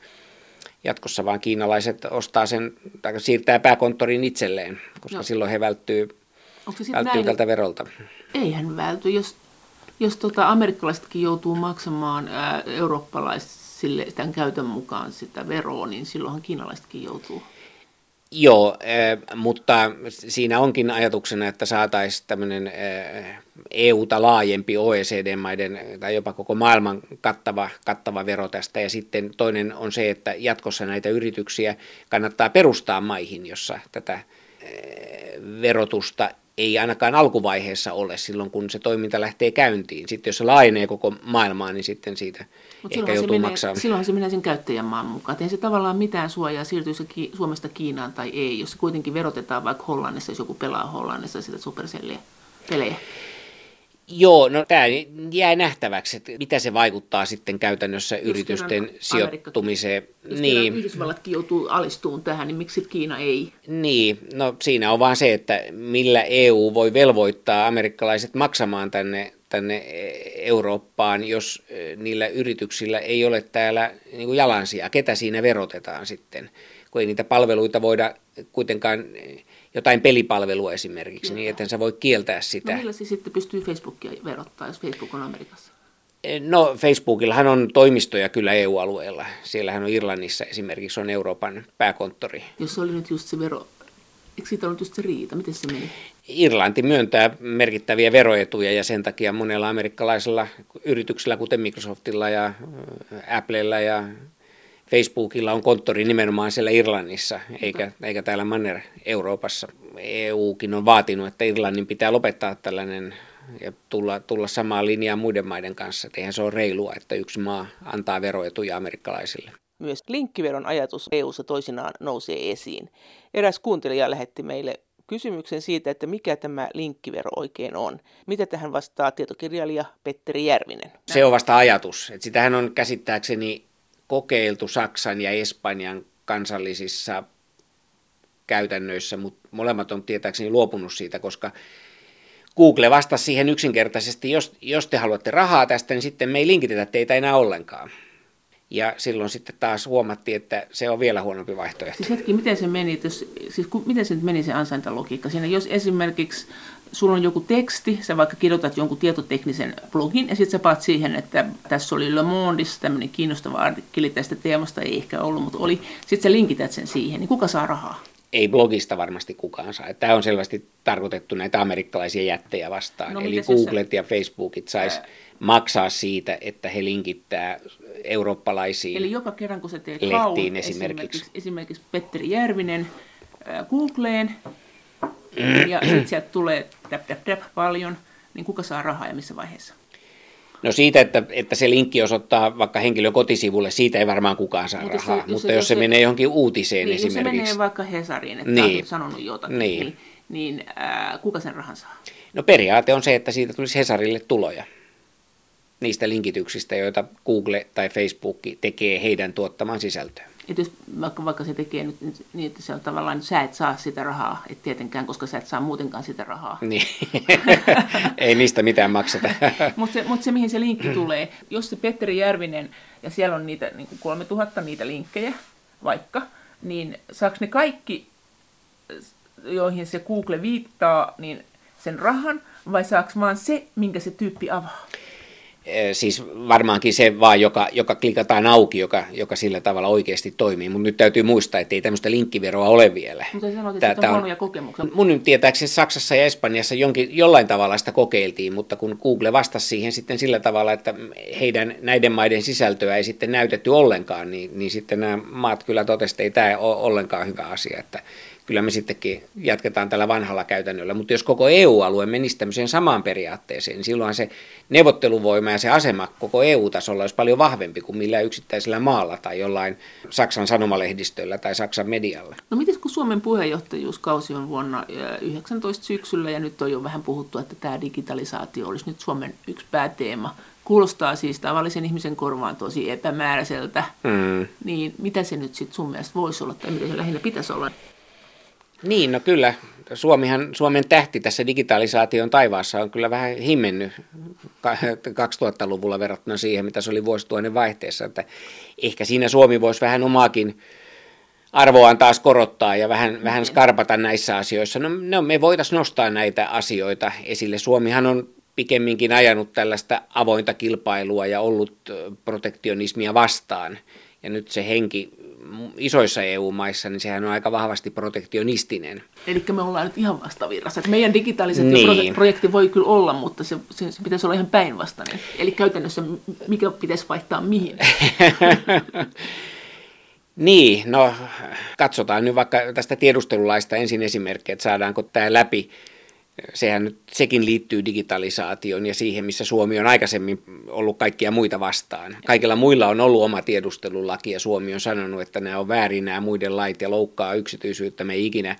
Jatkossa vaan kiinalaiset ostaa sen, tai siirtää pääkonttorin itselleen, koska no. silloin he välttyy, välttyy tältä verolta. Eihän välty, jos, jos tota amerikkalaisetkin joutuu maksamaan ää, eurooppalaisille tämän käytön mukaan sitä veroa, niin silloinhan kiinalaisetkin joutuu. Joo, mutta siinä onkin ajatuksena, että saataisiin tämmöinen EUta laajempi OECD-maiden tai jopa koko maailman kattava, kattava vero tästä. Ja sitten toinen on se, että jatkossa näitä yrityksiä kannattaa perustaa maihin, jossa tätä verotusta ei ainakaan alkuvaiheessa ole silloin, kun se toiminta lähtee käyntiin. Sitten jos se laajenee koko maailmaan, niin sitten siitä Mut ehkä joutuu menee, maksamaan. Silloin se menee sen käyttäjän maan mukaan. Ei se tavallaan mitään suojaa, siirtyy se Suomesta Kiinaan tai ei, jos se kuitenkin verotetaan vaikka Hollannissa, jos joku pelaa Hollannissa sitä Supercellia pelejä. Joo, no tämä jää nähtäväksi, että mitä se vaikuttaa sitten käytännössä jos yritysten sijoittumiseen. Jos niin. Yhdysvallatkin joutuu alistuun tähän, niin miksi Kiina ei? Niin, no siinä on vaan se, että millä EU voi velvoittaa amerikkalaiset maksamaan tänne, tänne Eurooppaan, jos niillä yrityksillä ei ole täällä niin jalansia. Ketä siinä verotetaan sitten, kun ei niitä palveluita voida kuitenkaan jotain pelipalvelua esimerkiksi, niin että sä voi kieltää sitä. No millä se sitten pystyy Facebookia verottaa, jos Facebook on Amerikassa? Eh, no Facebookillahan on toimistoja kyllä EU-alueella. Siellähän on Irlannissa esimerkiksi on Euroopan pääkonttori. Jos se oli nyt just se vero, eikö siitä ollut just se riita? Miten se meni? Irlanti myöntää merkittäviä veroetuja ja sen takia monella amerikkalaisella yrityksellä, kuten Microsoftilla ja Applella ja Facebookilla on konttori nimenomaan siellä Irlannissa, eikä, eikä täällä Manner-Euroopassa. EUkin on vaatinut, että Irlannin pitää lopettaa tällainen ja tulla, tulla samaan linjaan muiden maiden kanssa. eihän se ole reilua, että yksi maa antaa veroetuja amerikkalaisille. Myös linkkiveron ajatus EU-ssa toisinaan nousee esiin. Eräs kuuntelija lähetti meille kysymyksen siitä, että mikä tämä linkkivero oikein on. Mitä tähän vastaa tietokirjailija Petteri Järvinen? Se on vasta ajatus. Että sitähän on käsittääkseni kokeiltu Saksan ja Espanjan kansallisissa käytännöissä, mutta molemmat on tietääkseni luopunut siitä, koska Google vastasi siihen yksinkertaisesti, jos, jos te haluatte rahaa tästä, niin sitten me ei linkitetä teitä enää ollenkaan. Ja silloin sitten taas huomattiin, että se on vielä huonompi vaihtoehto. Siis hetki, miten se meni, jos, siis miten se nyt meni se ansaintalogiikka siinä? Jos esimerkiksi sulla on joku teksti, sä vaikka kirjoitat jonkun tietoteknisen blogin ja sitten sä paat siihen, että tässä oli Le Mondissa tämmöinen kiinnostava artikkeli tästä teemasta, ei ehkä ollut, mutta oli. Sitten sä linkität sen siihen, niin kuka saa rahaa? Ei blogista varmasti kukaan saa. Tämä on selvästi tarkoitettu näitä amerikkalaisia jättejä vastaan. No, Eli Googlet ja Facebookit sais maksaa siitä, että he linkittää eurooppalaisiin Eli joka kerran kun sä teet lehtiin esimerkiksi. esimerkiksi. Esimerkiksi Petteri Järvinen Googleen, ja sitten sieltä tulee täp, täp, täp, paljon, niin kuka saa rahaa ja missä vaiheessa? No siitä, että, että se linkki osoittaa vaikka henkilön kotisivulle, siitä ei varmaan kukaan saa mutta rahaa, se, mutta jos, jos se, se menee johonkin uutiseen niin, esimerkiksi. Jos se menee vaikka Hesariin, että niin. on sanonut jotakin, niin, niin, niin äh, kuka sen rahan saa? No periaate on se, että siitä tulisi Hesarille tuloja niistä linkityksistä, joita Google tai Facebook tekee heidän tuottamaan sisältöön että jos vaikka, vaikka se tekee nyt niin, että se on tavallaan, sä et saa sitä rahaa, et tietenkään, koska sä et saa muutenkaan sitä rahaa. Niin, ei niistä mitään makseta. Mutta se, mut se, mihin se linkki tulee, jos se Petteri Järvinen, ja siellä on niitä niin 3000 niitä linkkejä vaikka, niin saako ne kaikki, joihin se Google viittaa, niin sen rahan, vai saako vaan se, minkä se tyyppi avaa? Siis varmaankin se vaan, joka, joka klikataan auki, joka, joka sillä tavalla oikeasti toimii. Mutta nyt täytyy muistaa, että ei tämmöistä linkkiveroa ole vielä. Mutta sanoit, että on huonoja kokemuksia. Mun tietääkseni Saksassa ja Espanjassa jonkin, jollain tavalla sitä kokeiltiin, mutta kun Google vastasi siihen sitten sillä tavalla, että heidän näiden maiden sisältöä ei sitten näytetty ollenkaan, niin, niin sitten nämä maat kyllä totesivat, että ei tämä ole ollenkaan hyvä asia. Että kyllä me sittenkin jatketaan tällä vanhalla käytännöllä. Mutta jos koko EU-alue menisi tämmöiseen samaan periaatteeseen, niin silloin se neuvotteluvoima ja se asema koko EU-tasolla olisi paljon vahvempi kuin millä yksittäisellä maalla tai jollain Saksan sanomalehdistöllä tai Saksan medialla. No miten kun Suomen puheenjohtajuuskausi on vuonna 19 syksyllä ja nyt on jo vähän puhuttu, että tämä digitalisaatio olisi nyt Suomen yksi pääteema, kuulostaa siis tavallisen ihmisen korvaan tosi epämääräiseltä, mm. niin mitä se nyt sitten sun mielestä voisi olla tai mitä se lähinnä pitäisi olla? Niin, no kyllä. Suomihan, Suomen tähti tässä digitalisaation taivaassa on kyllä vähän himmennyt 2000-luvulla verrattuna siihen, mitä se oli vuosituhannen vaihteessa. Että ehkä siinä Suomi voisi vähän omaakin arvoaan taas korottaa ja vähän, vähän skarpata näissä asioissa. No, no me voitaisiin nostaa näitä asioita esille. Suomihan on pikemminkin ajanut tällaista avointa kilpailua ja ollut protektionismia vastaan. Ja nyt se henki isoissa EU-maissa, niin sehän on aika vahvasti protektionistinen. Eli me ollaan nyt ihan vastavirrassa. Että meidän digitalisaatioprojekti niin. voi kyllä olla, mutta se, se, se pitäisi olla ihan päinvastainen. Eli käytännössä mikä pitäisi vaihtaa mihin? niin, no katsotaan nyt vaikka tästä tiedustelulaista ensin esimerkkejä, että saadaanko tämä läpi sehän nyt, sekin liittyy digitalisaatioon ja siihen, missä Suomi on aikaisemmin ollut kaikkia muita vastaan. Kaikilla muilla on ollut oma tiedustelulaki ja Suomi on sanonut, että nämä on väärin nämä muiden lait ja loukkaa yksityisyyttä. Me ei ikinä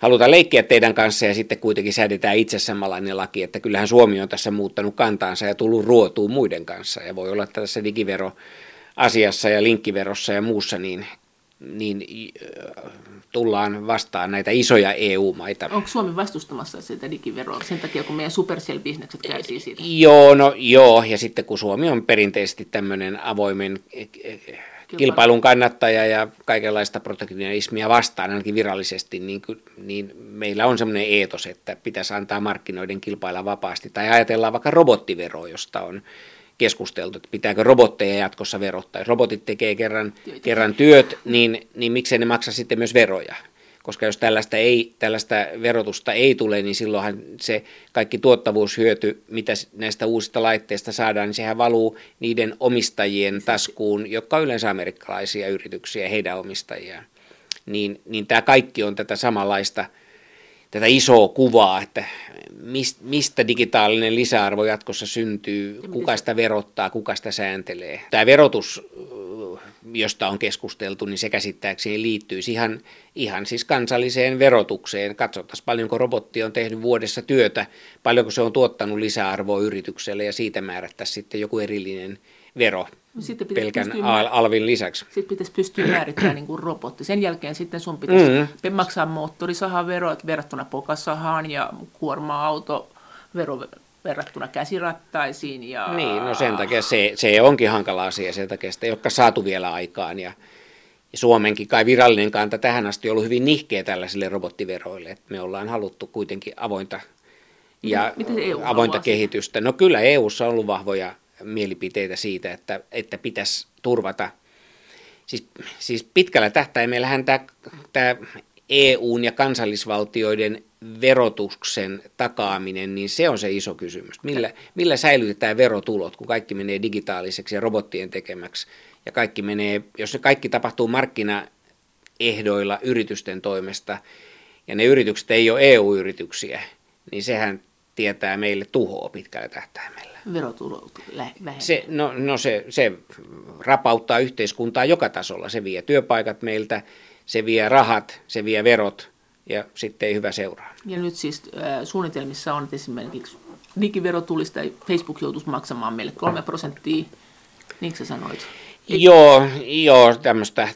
halutaan leikkiä teidän kanssa ja sitten kuitenkin säädetään itse samanlainen laki, että kyllähän Suomi on tässä muuttanut kantaansa ja tullut ruotuun muiden kanssa. Ja voi olla, että tässä digivero asiassa ja linkkiverossa ja muussa, niin, niin tullaan vastaan näitä isoja EU-maita. Onko Suomi vastustamassa sitä digiveroa sen takia, kun meidän Supercell-bisnekset kärsii siitä? Joo, no joo, ja sitten kun Suomi on perinteisesti tämmöinen avoimen kilpailun kannattaja ja kaikenlaista protektionismia vastaan, ainakin virallisesti, niin, niin meillä on semmoinen eetos, että pitäisi antaa markkinoiden kilpailla vapaasti. Tai ajatellaan vaikka robottiveroa, josta on keskusteltu, että pitääkö robotteja jatkossa verottaa. Jos robotit tekee kerran, kerran työt, niin, niin miksei ne maksa sitten myös veroja? Koska jos tällaista, ei, tällaista verotusta ei tule, niin silloinhan se kaikki tuottavuushyöty, mitä näistä uusista laitteista saadaan, niin sehän valuu niiden omistajien taskuun, jotka on yleensä amerikkalaisia yrityksiä, heidän omistajiaan. Niin, niin tämä kaikki on tätä samanlaista – tätä isoa kuvaa, että mistä digitaalinen lisäarvo jatkossa syntyy, kuka sitä verottaa, kuka sitä sääntelee. Tämä verotus, josta on keskusteltu, niin se käsittääkseni liittyy ihan, ihan siis kansalliseen verotukseen. Katsottaisiin paljonko robotti on tehnyt vuodessa työtä, paljonko se on tuottanut lisäarvoa yritykselle ja siitä määrättäisiin sitten joku erillinen vero No sitten pelkän pystyä, alvin lisäksi. Sitten pitäisi pystyä määrittämään niin kuin robotti. Sen jälkeen sitten sun pitäisi mm-hmm. maksaa moottorisahaverot verrattuna pokasahaan ja kuorma-auto vero verrattuna käsirattaisiin. Ja... Niin, no sen takia se, se onkin hankala asia, sen takia sitä ei ole saatu vielä aikaan. Ja, ja Suomenkin kai virallinen kanta tähän asti on ollut hyvin nihkeä tällaisille robottiveroille. että me ollaan haluttu kuitenkin avointa ja Miten EU avointa kehitystä. No kyllä EUssa on ollut vahvoja mielipiteitä siitä, että, että pitäisi turvata. Siis, siis pitkällä tähtäimellähän tämä, tämä EUn ja kansallisvaltioiden verotuksen takaaminen, niin se on se iso kysymys. Millä, millä säilytetään verotulot, kun kaikki menee digitaaliseksi ja robottien tekemäksi, ja kaikki menee, jos se kaikki tapahtuu markkinaehdoilla yritysten toimesta, ja ne yritykset ei ole EU-yrityksiä, niin sehän tietää meille tuhoa pitkällä tähtäimellä. Verotulot se, no, no se, se rapauttaa yhteiskuntaa joka tasolla. Se vie työpaikat meiltä, se vie rahat, se vie verot ja sitten ei hyvä seuraa. Ja nyt siis äh, suunnitelmissa on, että esimerkiksi digiverotulista Facebook joutuisi maksamaan meille kolme prosenttia. Niin sä sanoit? Joo, joo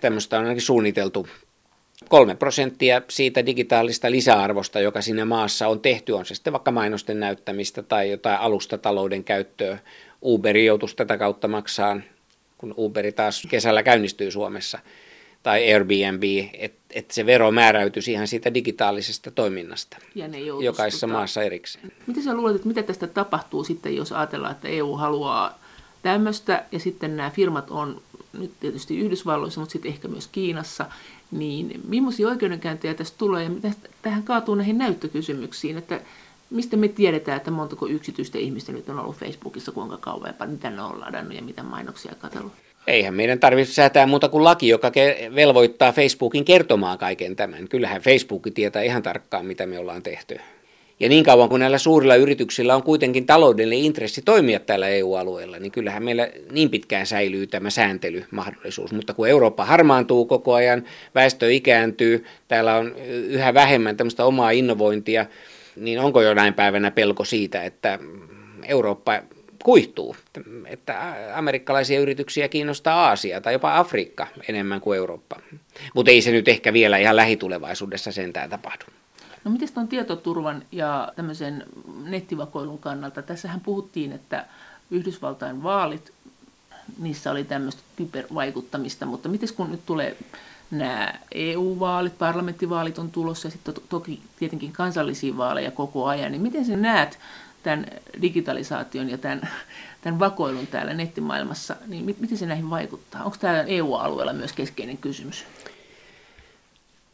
tämmöistä on ainakin suunniteltu kolme prosenttia siitä digitaalista lisäarvosta, joka siinä maassa on tehty, on se sitten vaikka mainosten näyttämistä tai jotain alustatalouden käyttöä. Uber joutuisi tätä kautta maksaa, kun Uberi taas kesällä käynnistyy Suomessa, tai Airbnb, että et se vero määräytyisi ihan siitä digitaalisesta toiminnasta ja ne jokaisessa tota... maassa erikseen. Miten sä luulet, että mitä tästä tapahtuu sitten, jos ajatellaan, että EU haluaa tämmöistä, ja sitten nämä firmat on nyt tietysti Yhdysvalloissa, mutta sitten ehkä myös Kiinassa, niin millaisia oikeudenkäyntejä tästä tulee ja tähän kaatuu näihin näyttökysymyksiin, että mistä me tiedetään, että montako yksityistä ihmistä nyt on ollut Facebookissa, kuinka kauan ja mitä ne on ladannut ja mitä mainoksia katsellut? Eihän meidän tarvitse säätää muuta kuin laki, joka velvoittaa Facebookin kertomaan kaiken tämän. Kyllähän Facebook tietää ihan tarkkaan, mitä me ollaan tehty. Ja niin kauan kuin näillä suurilla yrityksillä on kuitenkin taloudellinen intressi toimia täällä EU-alueella, niin kyllähän meillä niin pitkään säilyy tämä sääntelymahdollisuus. Mutta kun Eurooppa harmaantuu koko ajan, väestö ikääntyy, täällä on yhä vähemmän tämmöistä omaa innovointia, niin onko jonain päivänä pelko siitä, että Eurooppa kuihtuu, että amerikkalaisia yrityksiä kiinnostaa Aasia tai jopa Afrikka enemmän kuin Eurooppa. Mutta ei se nyt ehkä vielä ihan lähitulevaisuudessa sentään tapahdu. No miten tuon tietoturvan ja tämmöisen nettivakoilun kannalta? Tässähän puhuttiin, että Yhdysvaltain vaalit, niissä oli tämmöistä kybervaikuttamista, mutta miten kun nyt tulee nämä EU-vaalit, parlamenttivaalit on tulossa ja sitten to- toki tietenkin kansallisia vaaleja koko ajan, niin miten sä näet tämän digitalisaation ja tämän, tämän vakoilun täällä nettimaailmassa, niin miten se näihin vaikuttaa? Onko tämä EU-alueella myös keskeinen kysymys?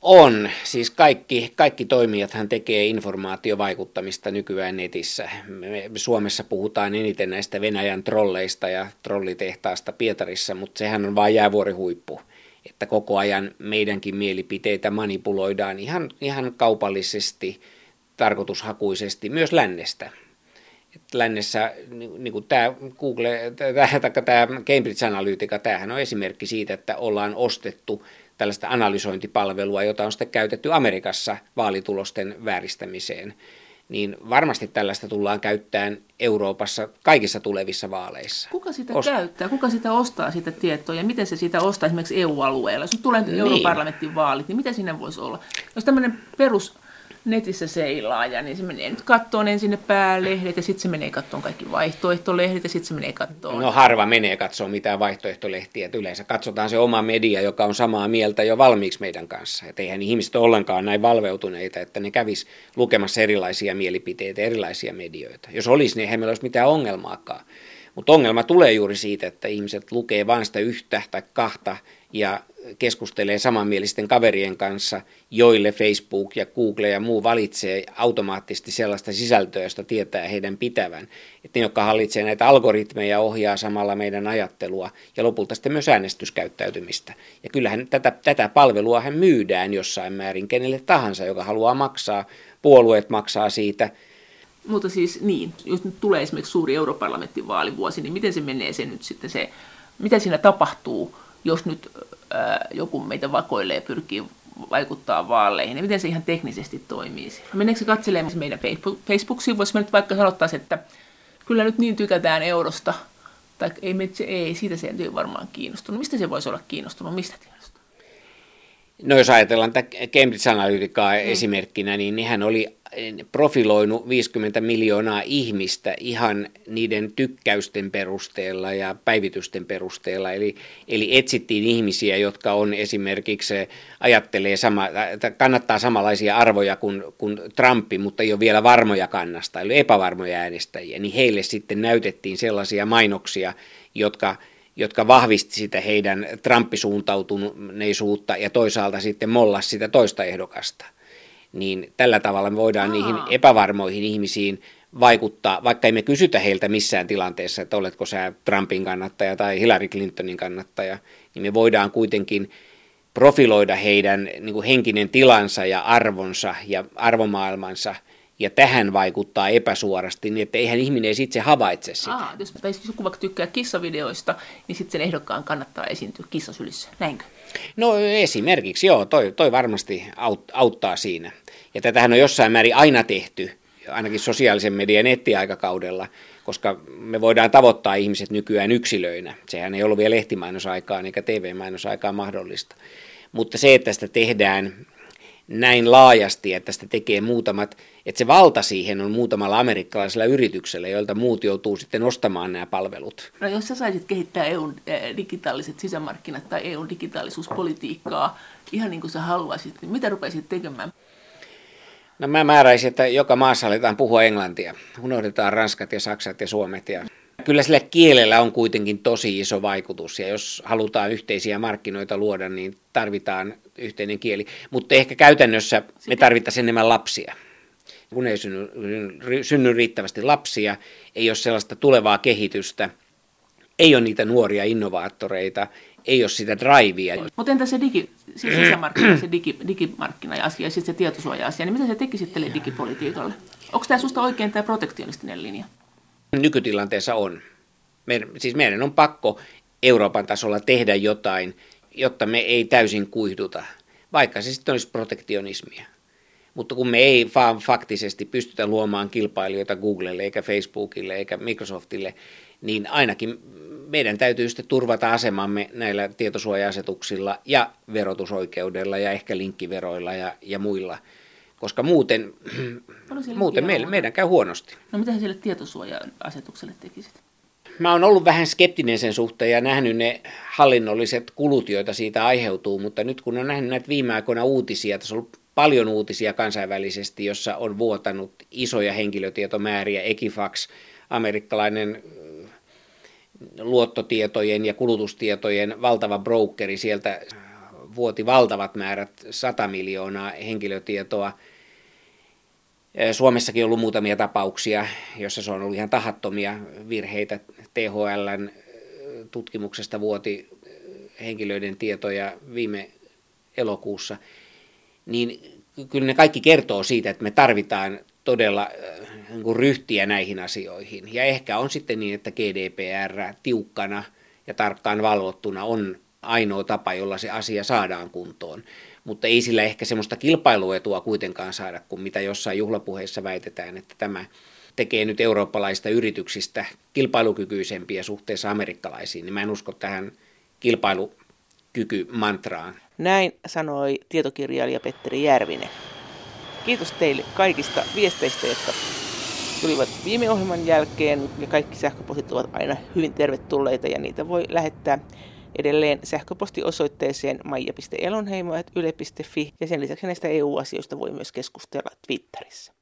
On. Siis kaikki, kaikki toimijathan tekee informaatiovaikuttamista nykyään netissä. Me Suomessa puhutaan eniten näistä Venäjän trolleista ja trollitehtaasta Pietarissa, mutta sehän on vain jäävuorihuippu. Että koko ajan meidänkin mielipiteitä manipuloidaan ihan, ihan kaupallisesti, tarkoitushakuisesti, myös lännestä. Lännessä, niin, niin kuin tämä Google, tämä, tämä Cambridge Analytica, tämähän on esimerkki siitä, että ollaan ostettu tällaista analysointipalvelua, jota on sitten käytetty Amerikassa vaalitulosten vääristämiseen niin varmasti tällaista tullaan käyttämään Euroopassa kaikissa tulevissa vaaleissa. Kuka sitä Ost- käyttää? Kuka sitä ostaa sitä tietoa ja miten se sitä ostaa esimerkiksi EU-alueella? Jos tulee niin. europarlamentin vaalit, niin mitä sinne voisi olla? Jos tämmöinen perus netissä seilaaja, niin se menee nyt kattoon ensin ne päälehdet ja sitten se menee kattoon kaikki vaihtoehtolehdet ja sitten se menee kattoon. No harva menee katsoa mitään vaihtoehtolehtiä, että yleensä katsotaan se oma media, joka on samaa mieltä jo valmiiksi meidän kanssa. Että eihän ihmiset ole ollenkaan näin valveutuneita, että ne kävis lukemassa erilaisia mielipiteitä, erilaisia medioita. Jos olisi, niin eihän meillä olisi mitään ongelmaakaan. Mutta ongelma tulee juuri siitä, että ihmiset lukee vain sitä yhtä tai kahta ja keskustelee samanmielisten kaverien kanssa, joille Facebook ja Google ja muu valitsee automaattisesti sellaista sisältöä, josta tietää heidän pitävän. Että ne, jotka hallitsee näitä algoritmeja, ohjaa samalla meidän ajattelua ja lopulta sitten myös äänestyskäyttäytymistä. Ja kyllähän tätä, tätä palvelua hän myydään jossain määrin kenelle tahansa, joka haluaa maksaa. Puolueet maksaa siitä, mutta siis niin, jos nyt tulee esimerkiksi suuri europarlamenttivaalivuosi, niin miten se menee se nyt sitten se, mitä siinä tapahtuu, jos nyt joku meitä vakoilee ja pyrkii vaikuttaa vaaleihin, niin miten se ihan teknisesti toimii? Meneekö se katselemaan meidän Facebook-sivuja, jos me nyt vaikka sanottaisiin, että kyllä nyt niin tykätään eurosta, tai ei, se, ei siitä se ei varmaan kiinnostunut. Mistä se voisi olla kiinnostunut? Mistä kiinnostunut? No jos ajatellaan tätä Cambridge Analyticaa mm. esimerkkinä, niin nehän oli profiloinut 50 miljoonaa ihmistä ihan niiden tykkäysten perusteella ja päivitysten perusteella. Eli, eli etsittiin ihmisiä, jotka on esimerkiksi, ajattelee sama, kannattaa samanlaisia arvoja kuin, kuin Trumpi, mutta ei ole vielä varmoja kannasta, eli epävarmoja äänestäjiä. Niin heille sitten näytettiin sellaisia mainoksia, jotka jotka vahvisti sitä heidän Trumpisuuntautuneisuutta ja toisaalta sitten mollas sitä toista ehdokasta niin tällä tavalla me voidaan Aa. niihin epävarmoihin ihmisiin vaikuttaa, vaikka emme kysytä heiltä missään tilanteessa, että oletko sä Trumpin kannattaja tai Hillary Clintonin kannattaja, niin me voidaan kuitenkin profiloida heidän niin kuin henkinen tilansa ja arvonsa ja arvomaailmansa ja tähän vaikuttaa epäsuorasti, niin että eihän ihminen edes itse havaitse sitä. Aa, jos joku vaikka tykkää kissavideoista, niin sitten sen ehdokkaan kannattaa esiintyä kissasylissä, näinkö? No esimerkiksi joo, toi, toi varmasti aut, auttaa siinä. Ja tätähän on jossain määrin aina tehty, ainakin sosiaalisen median nettiaikakaudella, koska me voidaan tavoittaa ihmiset nykyään yksilöinä. Sehän ei ollut vielä lehtimainosaikaan eikä TV-mainosaikaan mahdollista. Mutta se, että sitä tehdään näin laajasti, että sitä tekee muutamat, että se valta siihen on muutamalla amerikkalaisella yrityksellä, joilta muut joutuu sitten ostamaan nämä palvelut. No jos sä saisit kehittää EUn eh, digitaaliset sisämarkkinat tai EUn digitaalisuuspolitiikkaa ihan niin kuin sä haluaisit, niin mitä rupeisit tekemään? No mä määräisin, että joka maassa aletaan puhua englantia. Unohdetaan ranskat ja saksat ja suomet. Ja... Kyllä sillä kielellä on kuitenkin tosi iso vaikutus ja jos halutaan yhteisiä markkinoita luoda, niin tarvitaan yhteinen kieli. Mutta ehkä käytännössä me tarvitaan enemmän lapsia. Kun ei synny, synny riittävästi lapsia, ei ole sellaista tulevaa kehitystä, ei ole niitä nuoria innovaattoreita, ei ole sitä drivea. Mutta entä se, digi, siis sisämarkkina, se digi, digimarkkina-asia ja sitten se tietosuoja-asia, niin mitä se tekisi tälle digipolitiikalle? Onko tämä sinusta oikein tämä protektionistinen linja? Nykytilanteessa on. Meidän, siis meidän on pakko Euroopan tasolla tehdä jotain, jotta me ei täysin kuihduta, vaikka se sitten olisi protektionismia. Mutta kun me ei vaan faktisesti pystytä luomaan kilpailijoita Googlelle eikä Facebookille eikä Microsoftille, niin ainakin meidän täytyy sitten turvata asemamme näillä tietosuoja-asetuksilla ja verotusoikeudella ja ehkä linkkiveroilla ja, ja muilla, koska muuten, muuten meidän käy huonosti. No mitä sille tietosuoja-asetukselle tekisit? Mä oon ollut vähän skeptinen sen suhteen ja nähnyt ne hallinnolliset kulut, joita siitä aiheutuu, mutta nyt kun on nähnyt näitä viime aikoina uutisia, tässä on ollut paljon uutisia kansainvälisesti, jossa on vuotanut isoja henkilötietomääriä, Equifax, amerikkalainen luottotietojen ja kulutustietojen valtava brokeri, sieltä vuoti valtavat määrät, 100 miljoonaa henkilötietoa. Suomessakin on ollut muutamia tapauksia, joissa se on ollut ihan tahattomia virheitä. THLn tutkimuksesta vuoti henkilöiden tietoja viime elokuussa. Niin kyllä ne kaikki kertoo siitä, että me tarvitaan todella niin ryhtiä näihin asioihin. Ja ehkä on sitten niin, että GDPR tiukkana ja tarkkaan valvottuna on ainoa tapa, jolla se asia saadaan kuntoon. Mutta ei sillä ehkä semmoista kilpailuetua kuitenkaan saada, kuin mitä jossain juhlapuheissa väitetään, että tämä tekee nyt eurooppalaista yrityksistä kilpailukykyisempiä suhteessa amerikkalaisiin, niin mä en usko tähän kilpailukykymantraan. Näin sanoi tietokirjailija Petteri Järvinen. Kiitos teille kaikista viesteistä, jotka tulivat viime ohjelman jälkeen. Ja kaikki sähköpostit ovat aina hyvin tervetulleita ja niitä voi lähettää edelleen sähköpostiosoitteeseen maija.elonheimo.yle.fi ja sen lisäksi näistä EU-asioista voi myös keskustella Twitterissä.